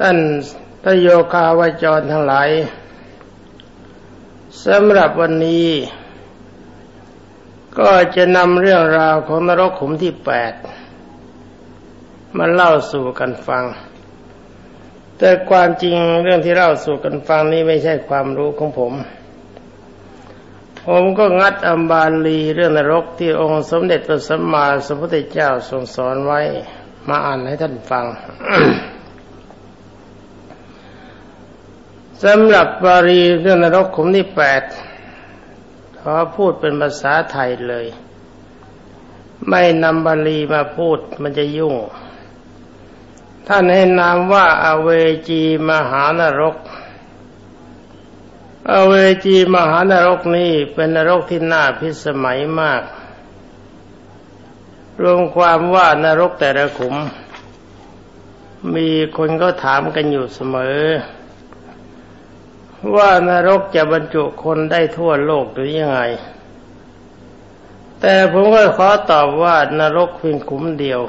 ท่านทโยคาวจรทั้งหลายสำหรับวันนี้ ก็จะนำเรื่องราวของนรกขุมที่แปดมาเล่าสู่กันฟัง แต่ความจริงเรื่องที่เล่าสู่กันฟังนี้ไม่ใช่ความรู้ของผม ผมก็งัดอัมบาลีเรื่องนรกที่องค์สมเด็จพระสัมมาสัมพุทธเจ้าทรงสอนไว้ มาอ่านให้ท่านฟัง สำหรับบาลีเรื่องนรกขุมที่แปดขอพูดเป็นภาษาไทยเลย ไม่นำบาลีมาพูดมันจะยุ่ง ท่านให้นามว่าอเวจีมหานรก อเวจีมหานรกนี้เป็นนรกที่น่าพิสมัยมาก รวมความว่านรกแต่ละขุม มีคนก็ถามกันอยู่เสมอ ว่านรกจะบรรจุคนได้ทั่วโลกหรือยังไง แต่ผมก็ขอตอบว่านรกเพียงขุมเดียว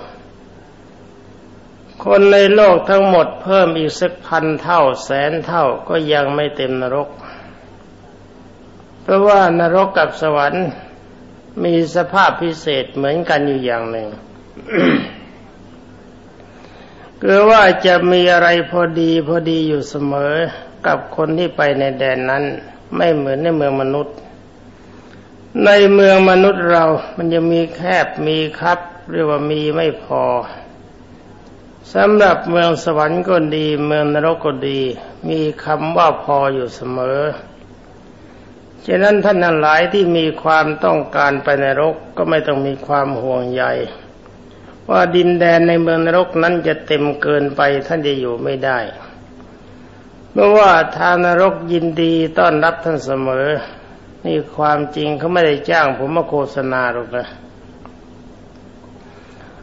คนในโลกทั้งหมดเพิ่มอีกสักพันเท่าแสนเท่าก็ยังไม่เต็มนรก เพราะว่านรกกับสวรรค์มีสภาพพิเศษเหมือนกันอยู่อย่างหนึ่งคือว่าจะมีอะไรพอดีพอดีอยู่เสมอ กับคนที่ไปในแดนนั้น ไม่เหมือนในเมืองมนุษย์ ในเมืองมนุษย์เรามันจะมีแคบมีครับเรียกว่ามีไม่พอสำหรับเมืองสวรรค์ก็ดี เมืองนรกก็ดี มีคำว่าพออยู่เสมอฉะนั้นท่านทั้งหลายที่มีความต้องการไปนรกก็ไม่ต้องมีความห่วงใย ว่าดินแดนในเมืองนรกนั้นจะเต็มเกินไปท่านจะอยู่ไม่ได้ เมื่อว่าทางนรกยินดีต้อนรับท่านเสมอ นี่ความจริงเขาไม่ได้จ้างผมมาโฆษณาหรอกนะ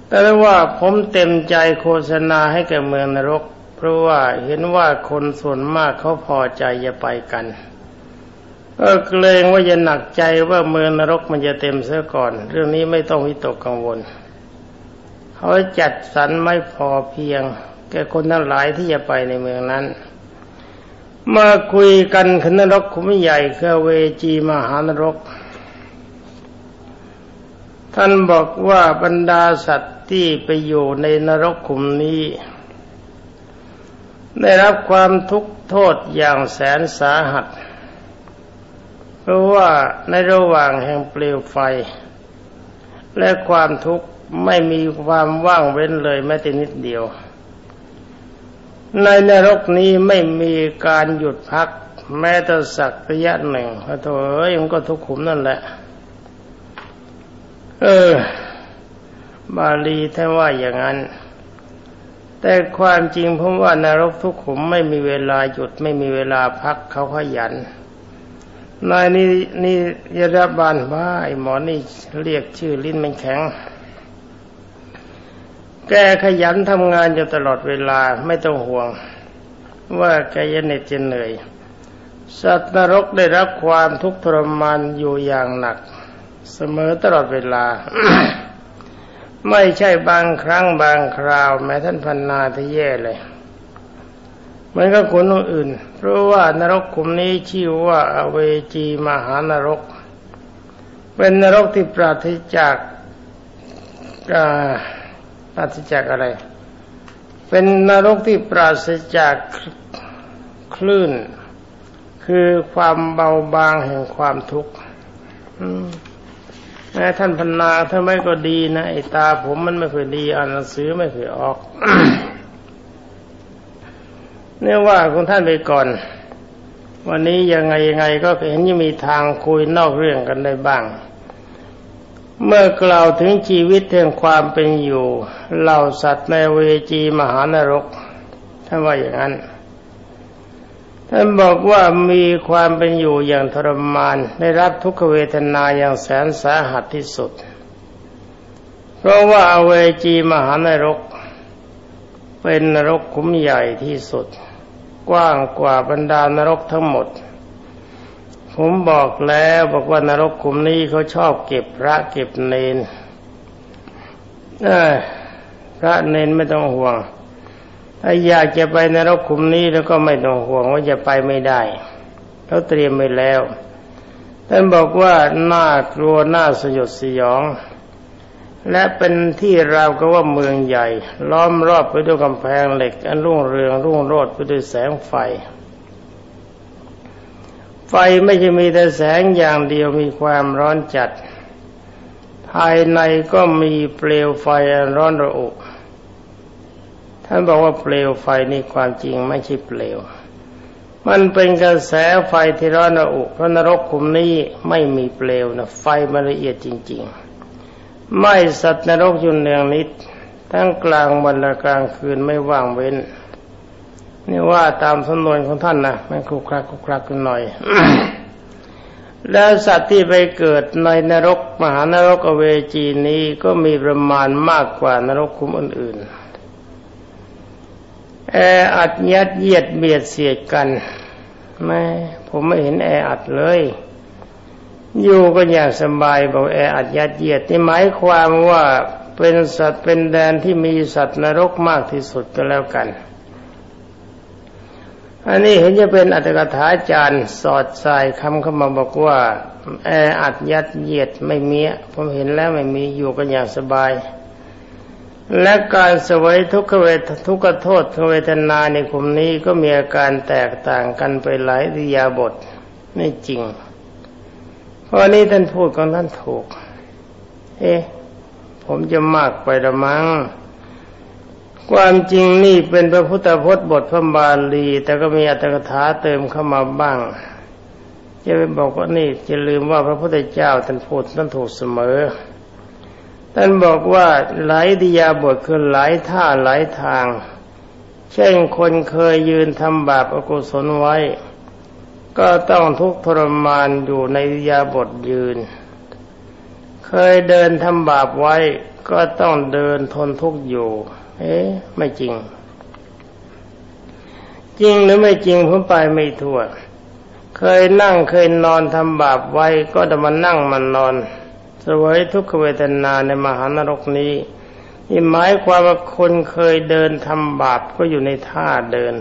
แต่ว่าผมเต็มใจโฆษณาให้แก่เมืองนรก เพราะว่าเห็นว่าคนส่วนมากเขาพอใจจะไปกันก็เกรงว่าจะหนักใจว่าเมืองนรกมันจะเต็มเสียก่อน เรื่องนี้ไม่ต้องวิตกกังวลเขาจัดสรรไม่พอเพียง แก่คนทั้งหลายที่จะไปในเมืองนั้น มาคุยกันขนรกขุมใหญ่คือเวจีมหานรก ท่านบอกว่าบรรดาสัตว์ที่ไปอยู่ในนรกขุมนี้ ได้รับความทุกข์โทษอย่างแสนสาหัส เพราะว่าในระหว่างแห่งเปลวไฟ และความทุกข์ไม่มีความว่างเว้นเลยแม้แต่นิดเดียว ในนรกนี้ไม่มีการหยุดพัก แม้แต่สักระยะหนึ่งพระโถเอ้ยมันก็ทุกขุมนั่นแหละ เออ บาลีท่านว่าอย่างนั้น แต่ความจริงผมว่านรกทุกขุมไม่มีเวลาหยุดไม่มีเวลาพักเขาขยันนายนี่นี่ยรบาลว่าไอหมอนี่เรียกชื่อลิ้นมันแข็ง แกขยันทำงานอยู่ตลอดเวลาไม่ต้องห่วง ว่าแกจะเหน็ดจะเหนื่อย สัตว์นรกได้รับความทุกข์ทรมานอยู่อย่างหนัก เสมอตลอดเวลา ไม่ใช่บางครั้งบางคราว แม้ท่านพันนาที่แย่เลยมันก็คนอื่น เพราะว่านรกขุมนี้ชื่อว่าอเวจีมหานรก เป็นนรกที่ปราศจาก ปราศจากอะไร เป็นนรกที่ปราศจากคลื่น คือความเบาบางแห่งความทุกข์แม้ท่านพนาถ้าไม่ก็ดีนะไอตาผมมันไม่เคยดีอ่านหนังสือไม่เคยออกเนี่ยว่าของท่านไปก่อน วันนี้ยังไงยังไงก็เห็นยังมีทางคุยนอกเรื่องกันได้บ้าง เมื่อกล่าวถึงชีวิตแห่งความเป็นอยู่เหล่าสัตว์ในเวจีมหานรกท่านว่าอย่างนั้นท่านบอกว่ามีความเป็นอยู่อย่างทรมาน ได้รับทุกขเวทนาอย่างแสนสาหัสที่สุด เพราะว่าเวจีมหานรก เป็นนรกคุ้มใหญ่ที่สุด กว้างกว่าบรรดานรกทั้งหมด ผมบอกแล้วบอกว่านรกขุมนี้เขาชอบเก็บพระเก็บเนนพระเนนไม่ต้องห่วง ถ้าอยากจะไปนรกขุมนี้แล้วก็ไม่ต้องห่วงว่าจะไปไม่ได้เขาเตรียมไปแล้วท่านบอกว่าน่ากลัวน่าสยดสยอง และเป็นที่ราวก็ว่าเมืองใหญ่ ล้อมรอบไปด้วยกำแพงเหล็ก อันรุ่งเรืองรุ่งโรจน์ไปด้วยแสงไฟ ไฟไม่ใช่มีแต่แสงอย่างเดียวมีความร้อนจัด ภายในก็มีเปลวไฟร้อนระอุท่านบอกว่าเปลวไฟนี่ความจริงไม่ใช่เปลว มันเป็นกระแสไฟที่ร้อนระอุพระนรกขุมนี้ไม่มีเปลวนะไฟมันละเอียดจริง ๆ ไม่สัตว์นรกยุนเนืองนิด ทั้งกลางวันและกลางคืนไม่ว่างเว้น นี่ว่าตามสำนวนของท่านนะมันคลุกคลักคลุกคลักกันหน่อย แล้วสัตว์ที่ไปเกิดในนรกมหานรกเวจีนี้ก็มีประมาณมากกว่านรกคุมอื่นๆแออัดยัดเยียดเบียดเสียดกันแม่ผมไม่เห็นแออัดเลย อยู่ก็อย่างสบายบอกแออัดยัดเยียดนี่หมายความว่าเป็นสัตว์เป็นแดนที่มีสัตว์นรกมากที่สุดก็แล้วกัน อันนี้เห็นจะเป็นอัตถกถาจารย์สอดสายคำเข้ามาบอกว่าแออัดยัดเยียดไม่มีผมเห็นแล้วไม่มีอยู่กันอย่างสบาย และการสวยทุกขเวททุกขโทษเวทนาในกลุ่มนี้ก็มีอาการแตกต่างกันไปหลายริยาบทไม่จริง เพราะนี้ท่านพูดของท่านถูก เอ๊ะผมจะมากไปละมั้ง ความจริงนี่เป็นพระพุทธพจน์บทพระบาลี แต่ก็มีอัตถกถาเติมเข้ามาบ้างจะไปบอกว่านี่จะลืมว่าพระพุทธเจ้าท่านพูดท่านถูกเสมอท่านบอกว่าหลายดิยาบทคือหลายท่าหลายทาง เช่นคนเคยยืนทำบาปอกุศลไว้ ก็ต้องทุกข์ทรมานอยู่ในดิยาบทยืน เคยเดินทำบาปไว้ ก็ต้องเดินทนทุกข์อยู่ เอ๊ะไม่จริง จริงหรือไม่จริงผมไปไม่ทั่ว เคยนั่งเคยนอนทำบาปไว้ก็จะมานั่งมันนอนสวยทุกขเวทนาในมหานรกนี้นี่หมายความว่าคนเคยเดินทำบาปก็อยู่ในท่าเดิน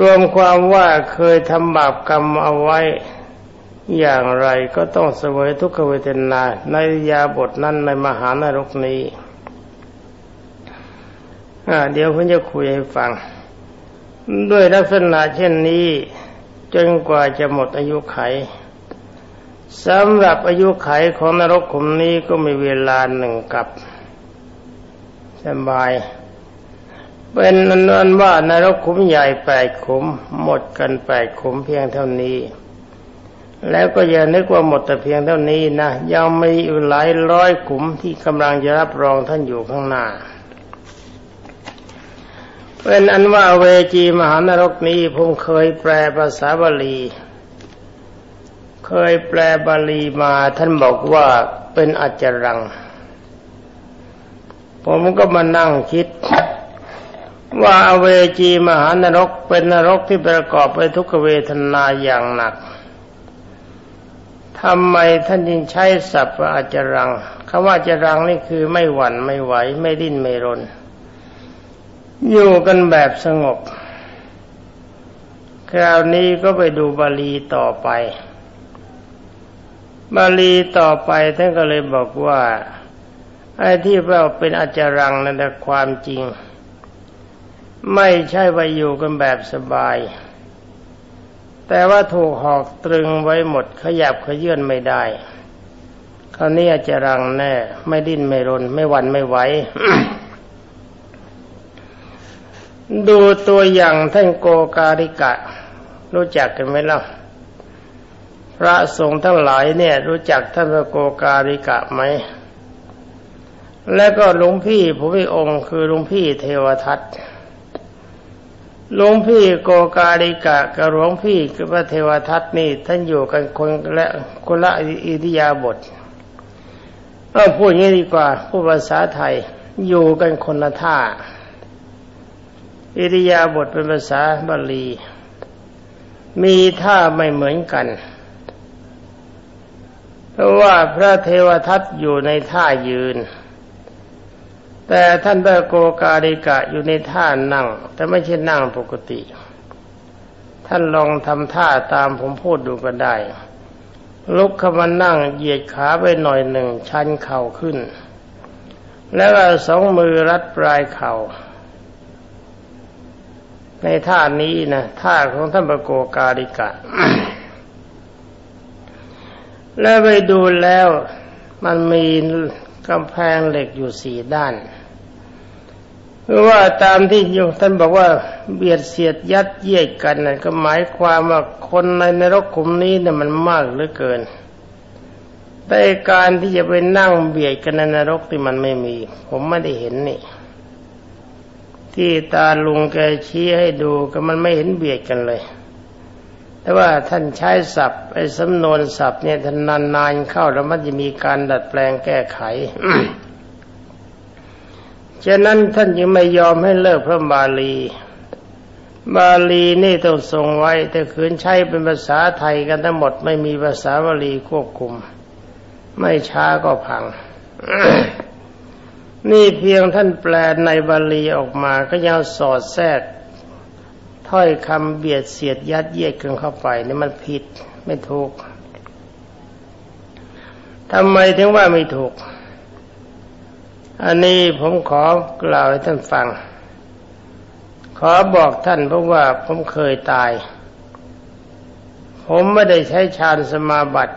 รวมความว่าเคยทำบาปกรรมเอาไว้ อย่างไรก็ต้องเสวยทุกขเวทนาในยาบทนั้นในมหานรกนี้ เดี๋ยวผมจะคุยให้ฟัง ด้วยลักษณะเช่นนี้จนกว่าจะหมดอายุไขสำหรับอายุไขของนรกขุมนี้ก็มีเวลาหนึ่งกับสบาย เป็นนั้นว่านรกขุมใหญ่แปดขุม หมดกันแปดขุมเพียงเท่านี้ แล้วก็อย่านึกว่าหมดแต่เพียงเท่านี้นะยังมีอยู่หลายร้อยขุมที่กำลังจะรับรองท่านอยู่ข้างหน้า เป็นอันว่าเวจีมหานรกนี้ผมเคยแปลภาษาบาลี เคยแปลบาลีมาท่านบอกว่าเป็นอัจรัง ผมก็มานั่งคิด ว่าอเวจีมหานรกเป็นนรกที่ประกอบไปทุกเวทนาอย่างหนักทำไมท่านจึงใช้ศัพท์ว่าอัจรังคำว่าอัจรังนี่คือไม่หวั่นไม่ไหวไม่ดิ้นไม่รน อยู่กันแบบสงบ คราวนี้ก็ไปดูบาลีต่อไป บาลีต่อไปท่านก็เลยบอกว่าไอ้ที่เราเป็นอาจารังนั่นแหละความจริง ไม่ใช่ว่าอยู่กันแบบสบาย แต่ว่าถูกหอกตรึงไว้หมดขยับขยื่นไม่ได้คราวนี้อาจารังแน่ ไม่ดิ้นไม่รน ไม่หวั่นไม่ไหว ดูตัวอย่างท่านโกการิกะ รู้จักกันไหมล่ะพระสงฆ์ทั้งหลายเนี่ย รู้จักท่านพระโกการิกะไหม และก็หลวงพี่ผู้พิองค์คือหลวงพี่เทวทัตหลวงพี่โกการิกะกับหลวงพี่คือพระเทวทัตนี่ ท่านอยู่กันคนและคนละอิทธิยาบทเออพูดงี้ดีกว่าพูดภาษาไทยอยู่กันคนละท่า อิริยาบทเป็นภาษาบาลี มีท่าไม่เหมือนกัน เพราะว่าพระเทวทัตอยู่ในท่ายืน แต่ท่านพระโกกาลิกะอยู่ในท่านั่ง แต่ไม่ใช่นั่งปกติ ท่านลองทำท่าตามผมพูดดูก็ได้ ลุกขึ้นมานั่งเหยียดขาไปหน่อยหนึ่งชันเข่าขึ้น แล้วสองมือรัดปลายเขา่า ในท่านี้นะท่าของท่านประโกกาลิกะ แล้วไปดูแล้วมันมีกำแพงเหล็กอยู่สี่ด้านหรือว่าตามที่โยท่านบอกว่าเบียดเสียดยัดเยียดกันนั่นก็หมายความว่าคนในนรกขุมนี้เนี่ยมันมากเหลือเกิน แต่การที่จะไปนั่งเบียดกันในนรกที่มันไม่มี ผมไม่ได้เห็นนี่ ที่ตาลุงแกชี้ให้ดูก็มันไม่เห็นเบียดกันเลย แต่ว่าท่านใช้ศัพท์ไอ้สำนวนศัพท์เนี่ยท่านนานๆเข้าแล้วมันจะมีการดัดแปลงแก้ไขฉะนั้นท่านยังไม่ยอมให้เลิกพระบาลี บาลีนี่ต้องทรงไว้ แต่คืนใช้เป็นภาษาไทยกันทั้งหมดไม่มีภาษาบาลีควบคุม ไม่ช้าก็พัง นี่เพียงท่านแปลในบาลีออกมาก็ยังสอดแทรกถ้อยคำเบียดเสียดยัดเยียดกันเข้าไปนี่มันผิดไม่ถูกทำไมถึงว่าไม่ถูก อันนี้ผมขอกล่าวให้ท่านฟัง ขอบอกท่านเพราะว่าผมเคยตาย ผมไม่ได้ใช้ฌานสมาบัติ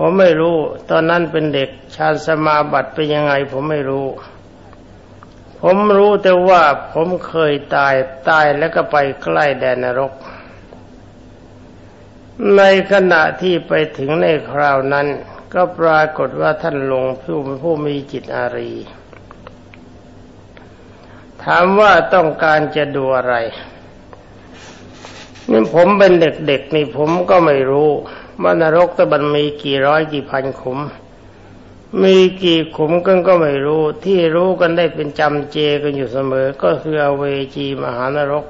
ผมไม่รู้ ตอนนั้นเป็นเด็กฌานสมาบัติเป็นยังไง ผมไม่รู้ ผมรู้แต่ว่าผมเคยตายตายแล้วก็ไปใกล้แดนนรก ในขณะที่ไปถึงในคราวนั้น ก็ปรากฏว่าท่านลงผู้ผู้มีจิตอารี ถามว่าต้องการจะดูอะไรนี่ผมเป็นเด็กๆนี่ผมก็ไม่รู้ ว่านรกตะบันมีกี่ร้อยกี่พันขุม มีกี่ขุมกันก็ไม่รู้ ที่รู้กันได้เป็นจำเจกันอยู่เสมอ ก็คืออเวจีมหานรก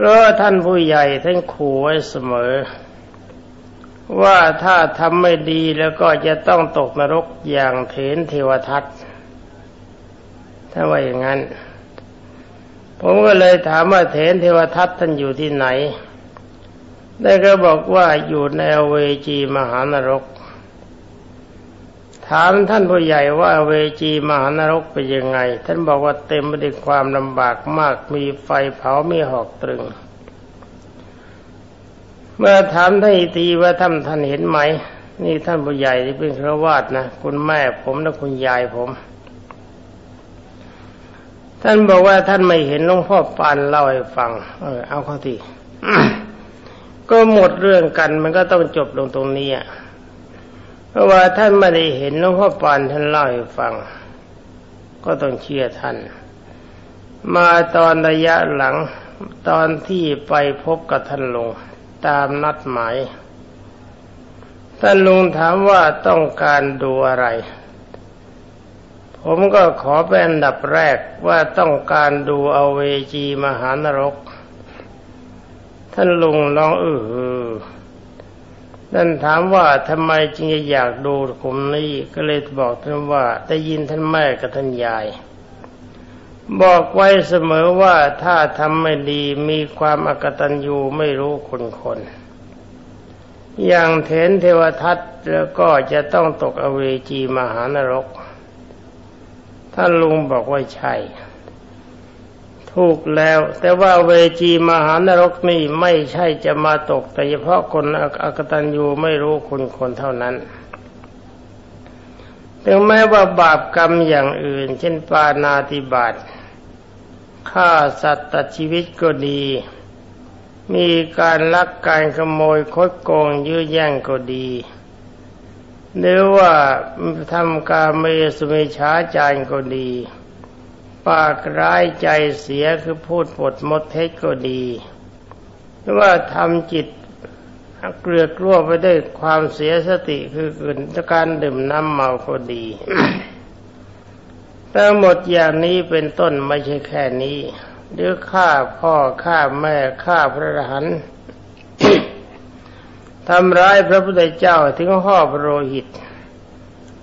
แล้วท่านผู้ใหญ่ท่านขู่ไว้เสมอ ว่าถ้าทำไม่ดีแล้วก็จะต้องตกนรกอย่างเถนเทวทัตถ้าว่าอย่างนั้น ผมก็เลยถามว่าเถนเทวทัตท่านอยู่ที่ไหน ได้ก็บอกว่าอยู่ในเวจีมหานรก ถามท่านผู้ใหญ่ว่าเวจีมหานรกเป็นยังไง ท่านบอกว่าเต็มไปด้วยความลำบากมากมีไฟเผามีหอกตรึง เมื่อถามท่านอีกทีว่าท่านท่านเห็นไหม นี่ท่านผู้ใหญ่ที่เป็นครวาสนะคุณแม่ผมและคุณยายผมท่านบอกว่าท่านไม่เห็นหลวงพ่อปานเล่าให้ฟัง เออเอาข้าที ก็หมดเรื่องกันมันก็ต้องจบลงตรงนี้เพราะว่าท่านไม่ได้เห็นหลวงพ่อปานท่านเล่าให้ฟัง ก็ต้องเชื่อท่าน มาตอนระยะหลังตอนที่ไปพบกับท่านลงตามนัดหมาย ท่านลุงถามว่าต้องการดูอะไร ผมก็ขอเป็นอันดับแรกว่าต้องการดูเอาเวจีมหานรก ท่านลุงลองเออท่านถามว่าทำไมจึงอยากดูผมนี้ก็เลยบอกท่านว่าได้ยินท่านแม่กับท่านยาย บอกไว้เสมอว่าถ้าทำไม่ดีมีความอกตัญญูไม่รู้คุณคนอย่างเถนเทวทัตแล้วก็จะต้องตกอเวจีมหานรก ท่านลุงบอกว่าใช่ ถูกแล้ว แต่ว่าเวจีมหานรกนี่ไม่ใช่จะมาตก แต่เฉพาะคนอกตัญญูไม่รู้คุณคนเท่านั้นถึงแม้ว่าบาปกรรมอย่างอื่น เช่นปานาติบาตฆ่าสัตว์ตัดชีวิตก็ดี มีการลักการขโมยคดโกงยื้อแย่งก็ดีหรือว่าทำการเมสุเมช้าจารก็ดี ปากร้ายใจเสียคือพูดปดมดเท็จก็ดี หรือว่าทำจิตเกลือกลัวไปด้วยความเสียสติคือการดื่มน้ำเมาก็ดีทั้งหมดอย่างนี้เป็นต้นไม่ใช่แค่นี้ หรือฆ่าพ่อฆ่าแม่ฆ่าพระรหันทำร้ายพระพุทธเจ้าถึงห่อพระโลหิต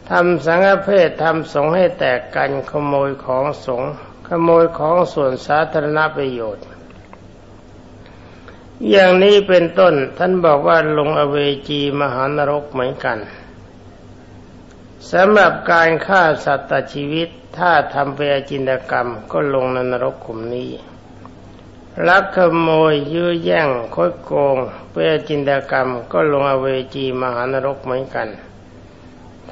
ทำสังฆเพศทำสงให้แตกกันขโมยของสงขโมยของส่วนสาธารณประโยชน์ อย่างนี้เป็นต้นท่านบอกว่าลงอเวจีมหานรกเหมือนกันสำหรับการฆ่าสัตว์ตัดชีวิต ถ้าทำเปจินตกรรมก็ลงในนรกขุมนี้ลักขโมยยื้อแย่งคดโกงเปจินตกรรมก็ลงอเวจีมหานรกเหมือนกัน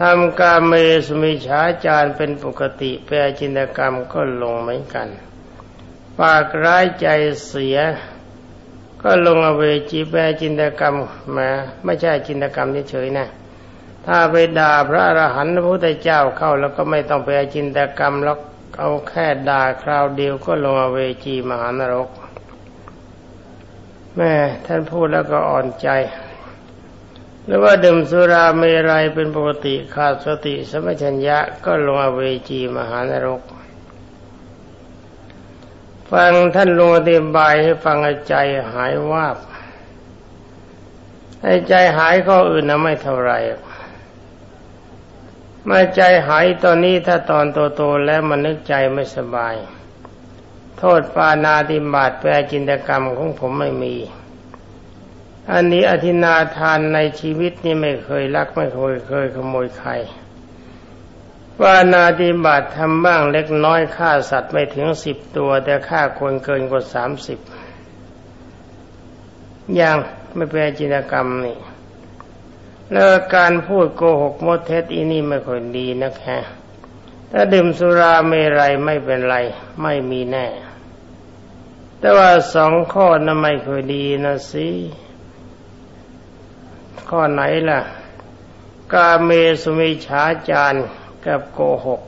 ทำการเมสมิฉาจารเป็นปกติเปจินตกรรมก็ลงเหมือนกัน ปากร้ายใจเสีย ก็ลงอเวจีแปจินตกรรมมาไม่ใช่จินตกรรมเฉยๆนะถ้าไปด่าพระอรหันต์พระพุทธเจ้าเข้าแล้วก็ไม่ต้องไปจินตกรรมแล้วเอาแค่ด่าคราวเดียวก็ลงอเวจีมหานรก แม่ท่านพูดแล้วก็อ่อนใจ หรือว่าดื่มสุราเมรัยเป็นปกติขาดสติสมัชัญญะก็ลงอเวจีมหานรก ฟังท่านลงอธิบายให้ฟังใจหายวาบให้ใจหายข้ออื่นนะไม่เท่าไรมาใจหายตอนนี้ถ้าตอนโตๆแล้วมันนึกใจไม่สบาย โทษปานาติบาตแปลจินตกรรมของผมไม่มี อันนี้อธินาทานในชีวิตนี่ไม่เคยลักไม่เคยเคยขโมยใครปานาติบาตทำบ้างเล็กน้อยฆ่าสัตว์ไม่ถึงสิบตัว แต่ฆ่าคนเกินกว่าสามสิบอย่างไม่แปลจินกรรมนี่แล้วการพูดโกหกมดเท็จอีนี่ไม่ค่อยดีนะแค่ถ้าดื่มสุราเมรัยไม่เป็นไร ไม่มีแน่ แต่ว่าสองข้อนั้นไม่ค่อยดีนะสิ ข้อไหนล่ะ กาเมสุมิฉาจารกับโกหก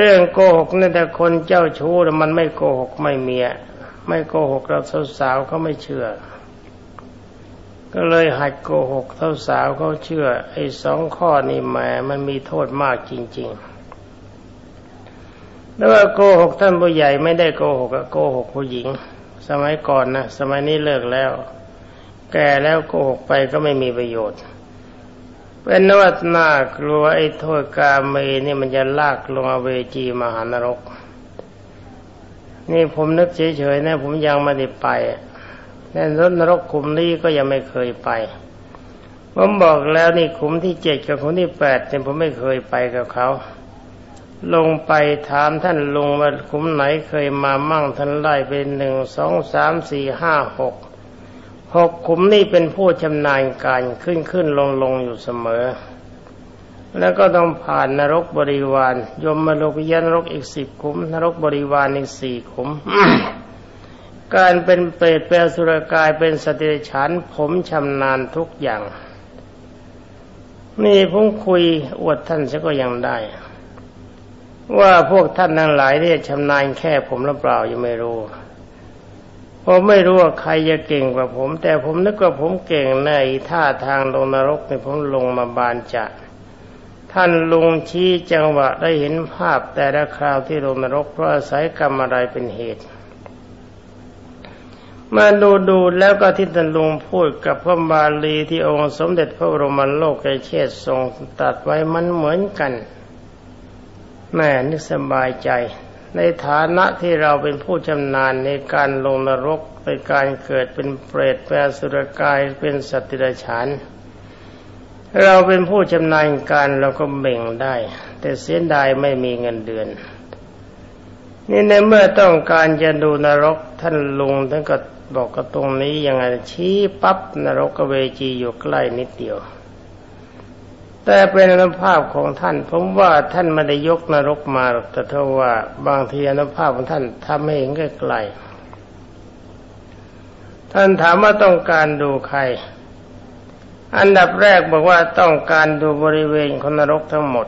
เรื่องโกหกนี่แต่คนเจ้าชู้มันไม่โกหกไม่เมีย ไม่โกหกเราสาวๆเขาไม่เชื่อ ก็เลยหัดโกหกเ่าสาวเขาเชื่อ ไอ้สองข้อนี่แหมมันมีโทษมากจริงๆแล้วว่าโกหกท่านผู้ใหญ่ไม่ได้โกหกโกหกผู้หญิง สมัยก่อนนะสมัยนี้เลิกแล้ว แก่แล้วโกหกไปก็ไม่มีประโยชน์ เป็นนวัตนากลัวไอ้โทษกาเมนี่มันจะลากลงเวจีมหานรก นี่ผมนึกเฉยๆนะผมยังไม่ได้ไปแน่นนรกขุมนี้ก็ยังไม่เคยไป ผมบอกแล้วนี่ขุมที่เจ็ดกับขุมที่แปดเนี่ยผมไม่เคยไปกับเขา ลงไปถามท่านลุงว่าขุมไหนเคยมามั่งท่านไล่เป็นหนึ่งสองสามสี่ห้าหก หกขุมนี้เป็นผู้ชำนาญการขึ้นขึ้นลงลงอยู่เสมอ แล้วก็ต้องผ่านนรกบริวาร ยมมาโลกยานรกอีกสิบขุม นรกบริวารอีกสี่ขุม การเป็นเปรตเป็นสุรกายเป็นสติฉานผมชำนาญทุกอย่าง นี่ผมคุยอวดท่านซะก็ยังได้ ว่าพวกท่านทั้งหลายเนี่ยชำนาญแค่ผมหรือเปล่ายังไม่รู้ ผมไม่รู้ว่าใครจะเก่งกว่าผม แต่ผมนึกว่าผมเก่งในท่าทางลงนรกเนี่ยผมลงมาบานจะท่านลุงชี้จังหวะได้เห็นภาพแต่ละคราวที่ลงนรกเพราะอาศัยกรรมอะไรเป็นเหตุ มาดูดูแล้วก็ที่ท่านลุงพูดกับพระบาลีที่องค์สมเด็จพระบรมโลกเชษทรงตัดไว้มันเหมือนกันแม่นึกสบายใจ ในฐานะที่เราเป็นผู้ชำนาญในการลงนรกในการเกิดเป็นเปรตเป็นสุรกายเป็นสัตว์ดิบฉานเราเป็นผู้ชำนาญการเราก็เบ่งได้ แต่เสียดายไม่มีเงินเดือน นี่ในเมื่อต้องการจะดูนรกท่านลุงท่านก็บอกก็ตรงนี้ยังไงชี้ปั๊บนรกเวจีอยู่ใกล้นิดเดียว แต่เป็นอนุภาพของท่าน ผมว่าท่านไม่ได้ยกนรกมาแต่เท่าว่าบางทีอนุภาพของท่านทำให้เห็นใกล้ๆท่านถามว่าต้องการดูใคร อันดับแรกบอกว่าต้องการดูบริเวณคนนรกทั้งหมด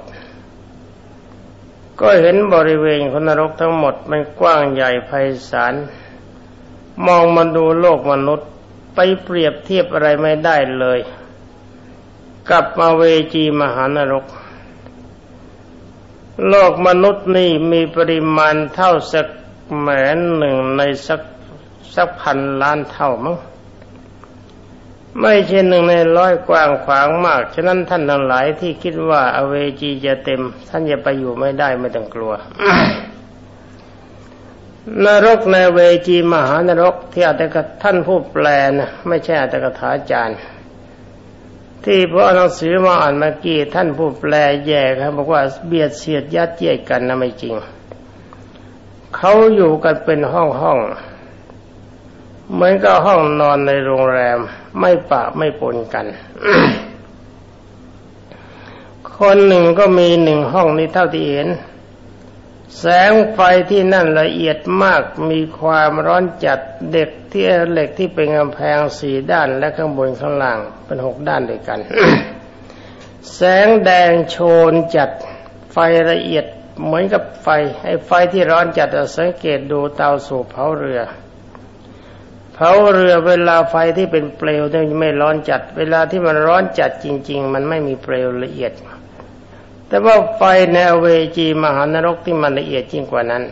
ก็เห็นบริเวณคนนรกทั้งหมด มันกว้างใหญ่ไพศาลมองมาดูโลกมนุษย์ไปเปรียบเทียบอะไรไม่ได้เลย กับมาเวจีมหานรก โลกมนุษย์นี่มีปริมาณเท่าสักแหมนหนึ่งในสักสักพันล้านเท่ามั้งไม่ใช่หนึ่งในร้อยกว้างขวางมาก ฉะนั้นท่านทั้งหลายที่คิดว่าอเวจีจะเต็ม ท่านจะไปอยู่ไม่ได้ไม่ต้องกลัวนรกในเวจีมหานรกที่อาจจะท่านผู้แปลนะไม่ใช่อาจกถาจารย์ ที่พระหนังสือมาอ่านเมื่อกี้ท่านผู้แปลแย่ครับบอกว่าเบียดเสียดยัดเยียดกันนะไม่จริง เขาอยู่กันเป็นห้องห้องเหมือนกับห้องนอนในโรงแรม ไม่ปะไม่ปนกัน คนหนึ่งก็มีหนึ่งห้องนี้เท่าที่เห็น แสงไฟที่นั่นละเอียดมากมีความร้อนจัดเด็กที่เหล็กที่เป็นกำแพงสี่ด้านและข้างบนข้างล่างเป็นหกด้านด้วยกัน แสงแดงโชนจัดไฟละเอียดเหมือนกับไฟไอ้ไฟที่ร้อนจัดสังเกตดูเตาสูบเผาเรือ เผาเรือเวลาไฟที่เป็นเปลวเนี่ยไม่ร้อนจัด เวลาที่มันร้อนจัดจริง ๆ มันไม่มีเปลวละเอียด แต่ว่าไฟในเวจีมหานรกที่มันละเอียดจริงกว่านั้น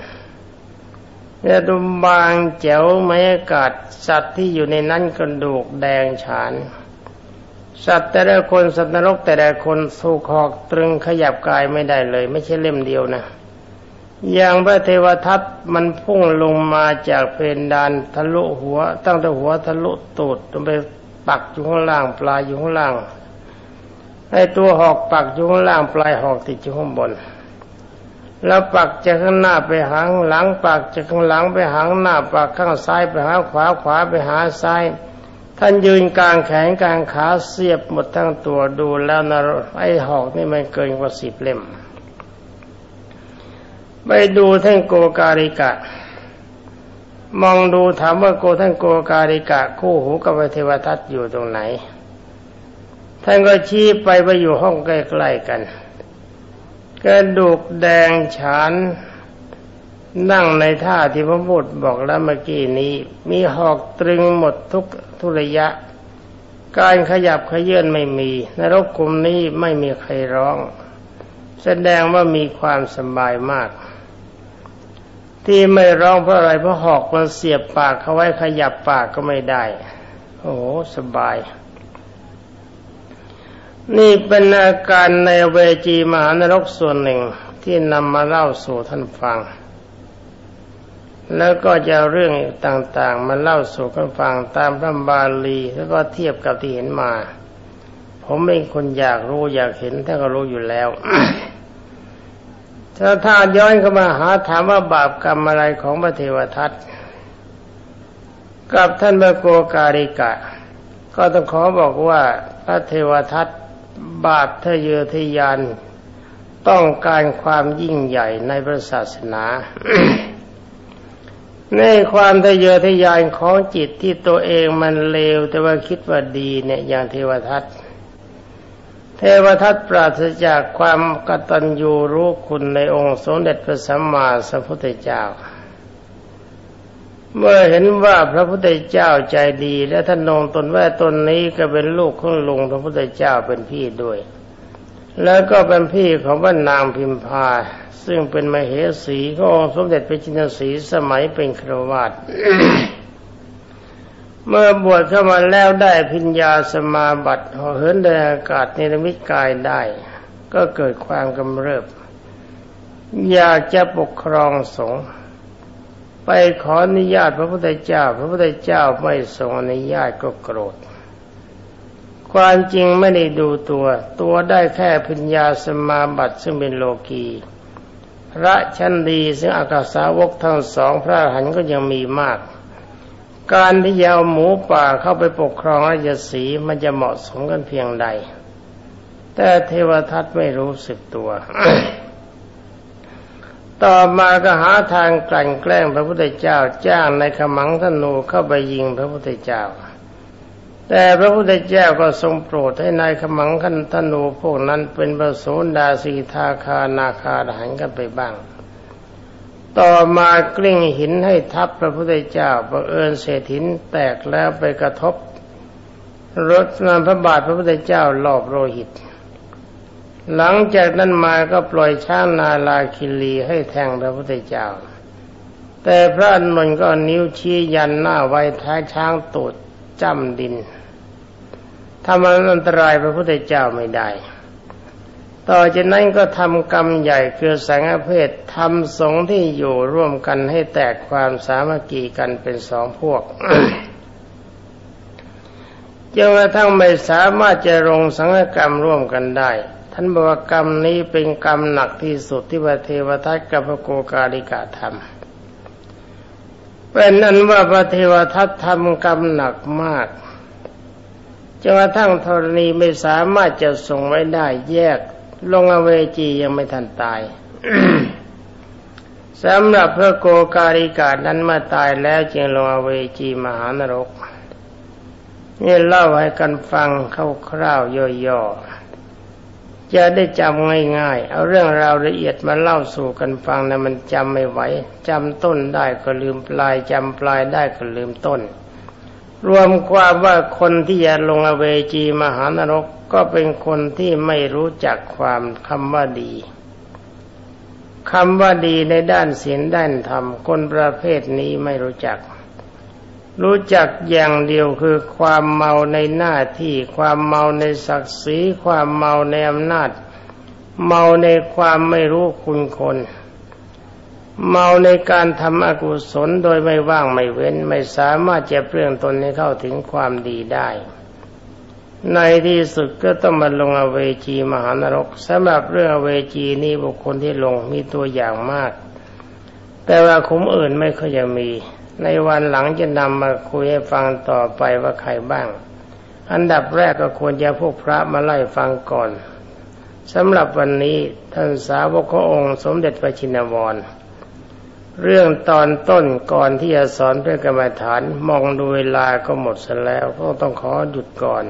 เนี่ยดูบางแจ๋วไม่อากาศสัตว์ที่อยู่ในนั้นกระดูกแดงฉาน สัตว์แต่ละคนสัตว์นรกแต่ละคนสู้คอกตรึงขยับกายไม่ได้เลย ไม่ใช่เล่มเดียวนะอย่างพระเทวทัตมันพุ่งลงมาจากเพดานทะลุหัว ตั้งแต่หัวทะลุตูดลงไปปักอยู่ข้างล่างปลายอยู่ข้างล่าง ไอ้ตัวหอกปักอยู่ข้างล่างปลายหอกติดอยู่ข้างบน แล้วปักจากข้างหน้าไปหางหลังปักจากข้างหลังไปหางหน้าปักข้างซ้ายไปหาขวาขวาไปหาซ้าย ท่านยืนกลางแขนกลางขาเสียบหมดทั้งตัวดูแล้วนะไอ้หอกนี่มันเกินกว่าสิบเล่ม ไปดูท่านโกการิกะมองดูถามว่าโกท่านโกการิกะ คู่หูกับเทวทัตอยู่ตรงไหน ท่านก็ชี้ไปไปอยู่ห้องใกล้ๆกันกระดูกแดงฉานนั่งในท่าที่พระพุทธบอกแล้วเมื่อกี้นี้ มีหอกตรึงหมดทุกทุระยะ การขยับขยื่นไม่มีนรกกลุ่มนี้ไม่มีใครร้อง แสดงว่ามีความสบายมาก ที่ไม่ร้องเพราะอะไรเพราะหอกมันเสียบปากเขาไว้ขยับปากก็ไม่ได้ โอ้สบาย นี่เป็นอาการในเวจีมหานรกส่วนหนึ่งที่นำมาเล่าสู่ท่านฟัง แล้วก็จะเรื่องต่างๆ มาเล่าสู่ท่านฟังตามพระบาลีแล้วก็เทียบกับที่เห็นมา ผมเป็นคนอยากรู้อยากเห็นท่านก็รู้อยู่แล้ว ถ้าถ้าย้อนเข้ามาหาถามว่าบาปกรรมอะไรของพระเทวทัตกับท่านพระโกการิกะ ก็ต้องขอบอกว่าพระเทวทัต บาปทะเยอทะยานต้องการความยิ่งใหญ่ในพระศาสนาในความทะเยอทะยานของจิตที่ตัวเองมันเลว แต่ว่าคิดว่าดีเนี่ยอย่างเทวทัตเทวทัตปราศจากความกตัญญูรู้คุณในองค์สมเด็จพระสัมมาสัมพุทธเจ้า เมื่อเห็นว่าพระพุทธเจ้าใจดี และท่านนงตนว่าตนนี้ก็เป็นลูกของลุงพระพุทธเจ้าเป็นพี่ด้วย แล้วก็เป็นพี่ของพระนางพิมพา ซึ่งเป็นมเหสีขององค์สมเด็จพระจินสีสมัยเป็นครวาตเมื่อบวชเข้ามาแล้วได้พิญญาสมาบัติเหินเดินอากาศในรมิตกายได้ ก็เกิดความกำเริบ อยากจะปกครองสงฆ์ ไปขออนุญาตพระพุทธเจ้า พระพุทธเจ้าไม่ทรงอนุญาตก็โกรธ ความจริงไม่ได้ดูตัว ตัวได้แค่พิญญาสมาบัติซึ่งเป็นโลกีพระชั้นดีซึ่งอากาสาวกทั้งสองพระหันก็ยังมีมาก การที่จะเอาหมูป่าเข้าไปปกครองราชสีมันจะเหมาะสมกันเพียงใด แต่เทวทัตไม่รู้สึกตัว ต่อมาก็หาทางกลั่นแกล้งพระพุทธเจ้าจ้างในขมังธนูเข้าไปยิงพระพุทธเจ้า แต่พระพุทธเจ้าก็ทรงโปรดให้นายขมังขันธนูพวกนั้นเป็นประโสดาสีทาคานาคาหันกันไปบ้าง ต่อมากลิ้งหินให้ทับพระพุทธเจ้าบังเอิญเศษหินแตกแล้วไปกระทบรถนำพระบาทพระพุทธเจ้าหลอบโลหิต หลังจากนั้นมาก็ปล่อยช้างนาลาคิลีให้แทงพระพุทธเจ้า แต่พระนนท์ก็นิ้วชี้ยันหน้าไว้ท้ายช้างตูดจ้ำดินทำอันตรายพระพุทธเจ้าไม่ได้ ต่อจากนั้นก็ทำกรรมใหญ่คือแสงเพศทำสงฆ์ที่อยู่ร่วมกันให้แตกความสามัคคีกันเป็นสองพวกจนกระทั่งไม่สามารถจะลงสังฆกรรมร่วมกันได้ ท่านบอกว่ากรรมนี้เป็นกรรมหนักที่สุดที่พระเทวทัตกับพระโกกาลิกาทำเป็นนั้นว่าพระเทวทัตทำกรรมหนักมากจนกระทั่งธรณีไม่สามารถจะส่งไว้ได้แยก ลงอเวจียังไม่ทันตายสำหรับพระโกกาลิกานั้นมาตายแล้วจึงลงอเวจีมหานรกนี่เล่าให้กันฟังคร่าวๆย่อๆ จะได้จำง่ายๆ เอาเรื่องราวละเอียดมาเล่าสู่กันฟังนะมันจำไม่ไหวจำต้นได้ก็ลืมปลายจำปลายได้ก็ลืมต้น รวมความว่าคนที่จะลงอเวจีมหานรกก็เป็นคนที่ไม่รู้จักความคำว่าดีคำว่าดีในด้านศีลด้านธรรมคนประเภทนี้ไม่รู้จัก รู้จักอย่างเดียวคือความเมาในหน้าที่ ความเมาในศักดิ์ศรีความเมาในอำนาจ เมาในความไม่รู้คุณคน เมาในการทำอกุศลโดยไม่ว่างไม่เว้นไม่สามารถจะเปลี่ยนตนให้เข้าถึงความดีได้ ในที่สุดก็ต้องมาลงอเวจีมหานรกสำหรับเรื่องอเวจีนี้บุคคลที่ลงมีตัวอย่างมาก แต่ว่าคุ้มอื่นไม่ค่อยจะมี ในวันหลังจะนำมาคุยให้ฟังต่อไปว่าใครบ้าง อันดับแรกก็ควรจะพวกพระมาไล่ฟังก่อนสำหรับวันนี้ท่านสาวกขององค์สมเด็จพระชินวร เรื่องตอนต้นก่อนที่จะสอนพระกรรมฐานมองดูเวลาก็หมดซะแล้วก็ต้องขอหยุดก่อน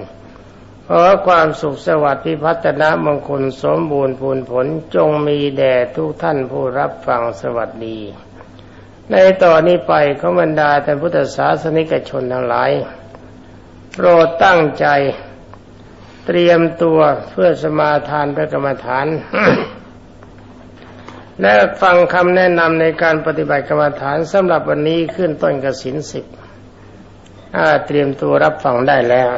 เพราะความสุขสวัสดิ์พิพัฒนามงคลสมบูรณ์ผลผลจงมีแด่ทุกท่านผู้รับฟังสวัสดี ในต่อนนี้ไปขบรรดาท่านพุทธศาสนิกชนทั้งหลาย โปรดตั้งใจ เตรียมตัวเพื่อสมาทานพระกรรมฐาน และฟังคำแนะนำในการปฏิบัติกรรมฐานสำหรับวันนี้ขึ้นต้นกสินสิบเตรียมตัวรับฟังได้แล้ว